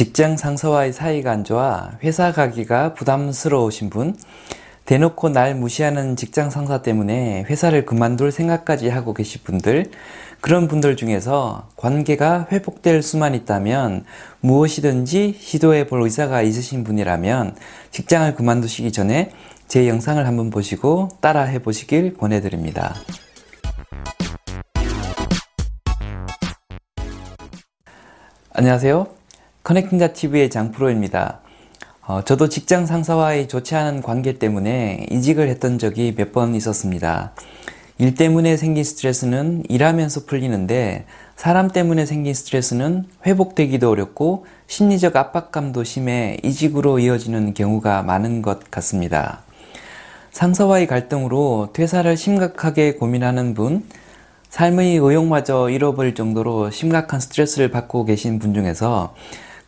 직장 상사와의 사이가 안 좋아 회사 가기가 부담스러우신 분, 대놓고 날 무시하는 직장 상사 때문에 회사를 그만둘 생각까지 하고 계신 분들, 그런 분들 중에서 관계가 회복될 수만 있다면 무엇이든지 시도해 볼 의사가 있으신 분이라면 직장을 그만두시기 전에 제 영상을 한번 보시고 따라 해 보시길 권해드립니다. 안녕하세요. 커넥팅자 TV의 장프로입니다. 어, 저도 직장 상사와의 좋지 않은 관계 때문에 이직을 했던 적이 몇 번 있었습니다. 일 때문에 생긴 스트레스는 일하면서 풀리는데 사람 때문에 생긴 스트레스는 회복되기도 어렵고 심리적 압박감도 심해 이직으로 이어지는 경우가 많은 것 같습니다. 상사와의 갈등으로 퇴사를 심각하게 고민하는 분, 삶의 의욕마저 잃어버릴 정도로 심각한 스트레스를 받고 계신 분 중에서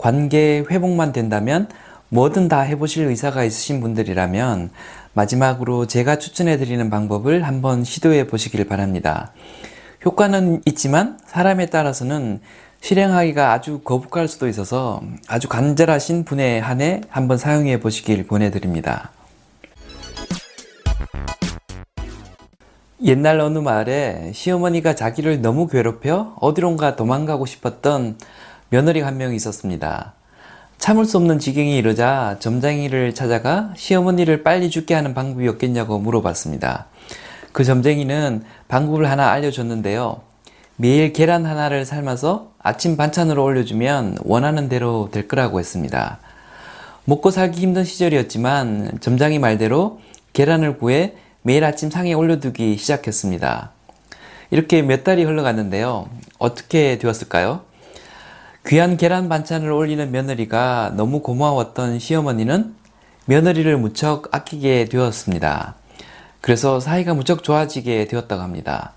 관계 회복만 된다면 뭐든 다 해보실 의사가 있으신 분들이라면 마지막으로 제가 추천해 드리는 방법을 한번 시도해 보시길 바랍니다. 효과는 있지만 사람에 따라서는 실행하기가 아주 거북할 수도 있어서 아주 간절하신 분에 한해 한번 사용해 보시길 권해드립니다. 옛날 어느 마을에 시어머니가 자기를 너무 괴롭혀 어디론가 도망가고 싶었던 며느리 한명 있었습니다. 참을 수 없는 지경이 이르자 점쟁이를 찾아가 시어머니를 빨리 죽게 하는 방법이 없겠냐고 물어봤습니다. 그 점쟁이는 방법을 하나 알려줬는데요. 매일 계란 하나를 삶아서 아침 반찬으로 올려주면 원하는 대로 될 거라고 했습니다. 먹고 살기 힘든 시절이었지만 점장이 말대로 계란을 구해 매일 아침 상에 올려두기 시작했습니다. 이렇게 몇 달이 흘러갔는데요. 어떻게 되었을까요? 귀한 계란 반찬을 올리는 며느리가 너무 고마웠던 시어머니는 며느리를 무척 아끼게 되었습니다. 그래서 사이가 무척 좋아지게 되었다고 합니다.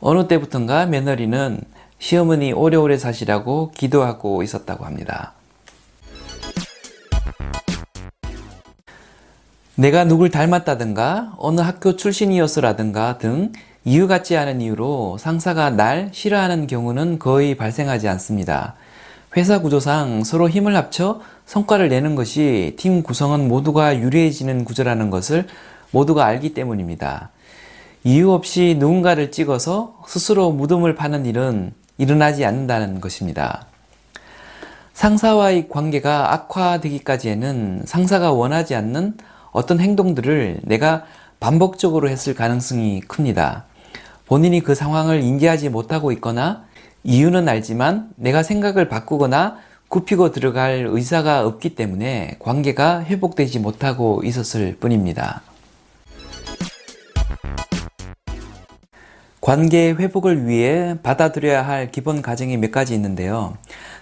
어느 때부턴가 며느리는 시어머니 오래오래 사시라고 기도하고 있었다고 합니다. 내가 누굴 닮았다든가 어느 학교 출신이었어라든가 등 이유 같지 않은 이유로 상사가 날 싫어하는 경우는 거의 발생하지 않습니다. 회사 구조상 서로 힘을 합쳐 성과를 내는 것이 팀 구성원 모두가 유리해지는 구조라는 것을 모두가 알기 때문입니다. 이유 없이 누군가를 찍어서 스스로 무덤을 파는 일은 일어나지 않는다는 것입니다. 상사와의 관계가 악화되기까지에는 상사가 원하지 않는 어떤 행동들을 내가 반복적으로 했을 가능성이 큽니다. 본인이 그 상황을 인지하지 못하고 있거나 이유는 알지만 내가 생각을 바꾸거나 굽히고 들어갈 의사가 없기 때문에 관계가 회복되지 못하고 있었을 뿐입니다. 관계 회복을 위해 받아들여야 할 기본 과정이 몇 가지 있는데요.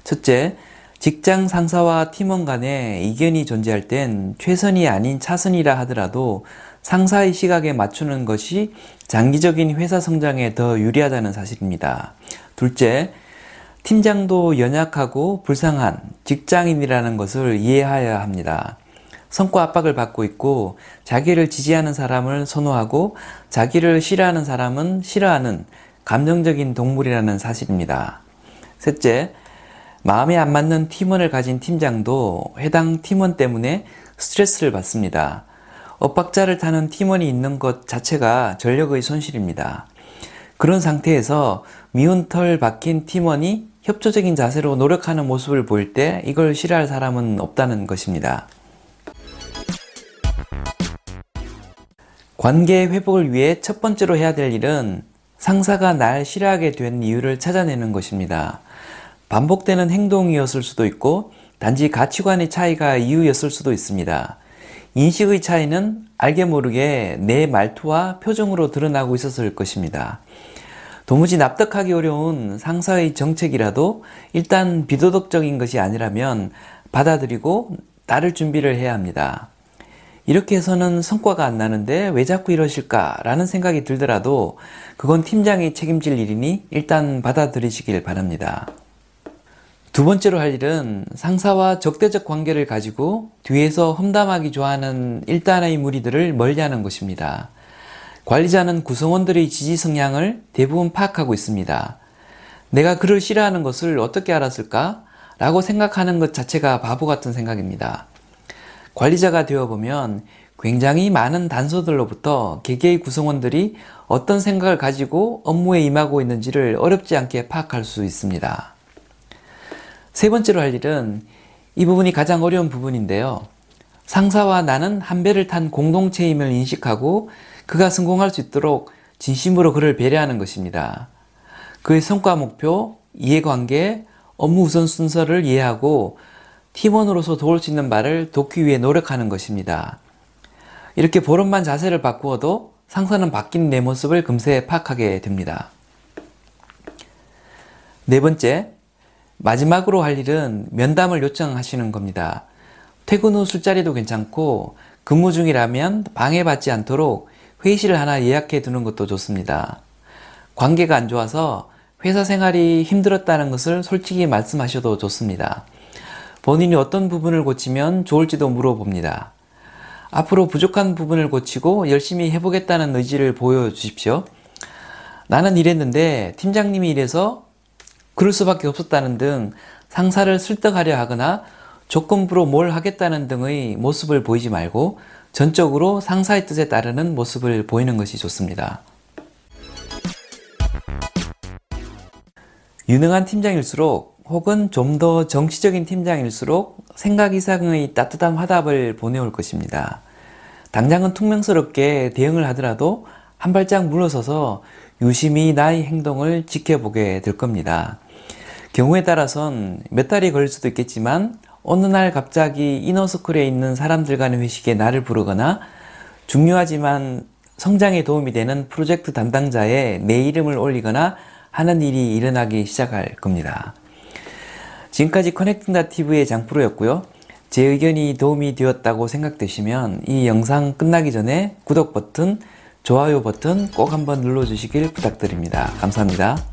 첫째, 직장 상사와 팀원 간에 이견이 존재할 땐 최선이 아닌 차선이라 하더라도 상사의 시각에 맞추는 것이 장기적인 회사 성장에 더 유리하다는 사실입니다. 둘째, 팀장도 연약하고 불쌍한 직장인이라는 것을 이해하여야 합니다. 성과 압박을 받고 있고 자기를 지지하는 사람을 선호하고 자기를 싫어하는 사람은 싫어하는 감정적인 동물이라는 사실입니다. 셋째, 마음에 안 맞는 팀원을 가진 팀장도 해당 팀원 때문에 스트레스를 받습니다. 엇박자를 타는 팀원이 있는 것 자체가 전력의 손실입니다. 그런 상태에서 미운 털 박힌 팀원이 협조적인 자세로 노력하는 모습을 보일 때 이걸 싫어할 사람은 없다는 것입니다. 관계 회복을 위해 첫 번째로 해야 될 일은 상사가 날 싫어하게 된 이유를 찾아내는 것입니다. 반복되는 행동이었을 수도 있고 단지 가치관의 차이가 이유였을 수도 있습니다. 인식의 차이는 알게 모르게 내 말투와 표정으로 드러나고 있었을 것입니다. 도무지 납득하기 어려운 상사의 정책이라도 일단 비도덕적인 것이 아니라면 받아들이고 따를 준비를 해야 합니다. 이렇게 해서는 성과가 안 나는데 왜 자꾸 이러실까라는 생각이 들더라도 그건 팀장이 책임질 일이니 일단 받아들이시길 바랍니다. 두 번째로 할 일은 상사와 적대적 관계를 가지고 뒤에서 험담하기 좋아하는 일단의 무리들을 멀리하는 것입니다. 관리자는 구성원들의 지지 성향을 대부분 파악하고 있습니다. 내가 그를 싫어하는 것을 어떻게 알았을까? 라고 생각하는 것 자체가 바보 같은 생각입니다. 관리자가 되어보면 굉장히 많은 단서들로부터 개개의 구성원들이 어떤 생각을 가지고 업무에 임하고 있는지를 어렵지 않게 파악할 수 있습니다. 세 번째로 할 일은 이 부분이 가장 어려운 부분인데요. 상사와 나는 한 배를 탄 공동체임을 인식하고 그가 성공할 수 있도록 진심으로 그를 배려하는 것입니다. 그의 성과 목표, 이해관계, 업무 우선 순서를 이해하고 팀원으로서 도울 수 있는 바를 돕기 위해 노력하는 것입니다. 이렇게 보름만 자세를 바꾸어도 상사는 바뀐 내 모습을 금세 파악하게 됩니다. 네 번째, 마지막으로 할 일은 면담을 요청하시는 겁니다. 퇴근 후 술자리도 괜찮고 근무 중이라면 방해받지 않도록 회의실을 하나 예약해 두는 것도 좋습니다. 관계가 안 좋아서 회사 생활이 힘들었다는 것을 솔직히 말씀하셔도 좋습니다. 본인이 어떤 부분을 고치면 좋을지도 물어봅니다. 앞으로 부족한 부분을 고치고 열심히 해보겠다는 의지를 보여주십시오. 나는 이랬는데 팀장님이 이래서 그럴 수밖에 없었다는 등 상사를 설득하려 하거나 조건부로 뭘 하겠다는 등의 모습을 보이지 말고 전적으로 상사의 뜻에 따르는 모습을 보이는 것이 좋습니다. 유능한 팀장일수록 혹은 좀 더 정치적인 팀장일수록 생각 이상의 따뜻한 화답을 보내올 것입니다. 당장은 퉁명스럽게 대응을 하더라도 한 발짝 물러서서 유심히 나의 행동을 지켜보게 될 겁니다. 경우에 따라선 몇 달이 걸릴 수도 있겠지만 어느 날 갑자기 이너스쿨에 있는 사람들 간의 회식에 나를 부르거나 중요하지만 성장에 도움이 되는 프로젝트 담당자에 내 이름을 올리거나 하는 일이 일어나기 시작할 겁니다. 지금까지 커넥팅다 TV의 장프로였고요. 제 의견이 도움이 되었다고 생각되시면 이 영상 끝나기 전에 구독 버튼, 좋아요 버튼 꼭 한번 눌러주시길 부탁드립니다. 감사합니다.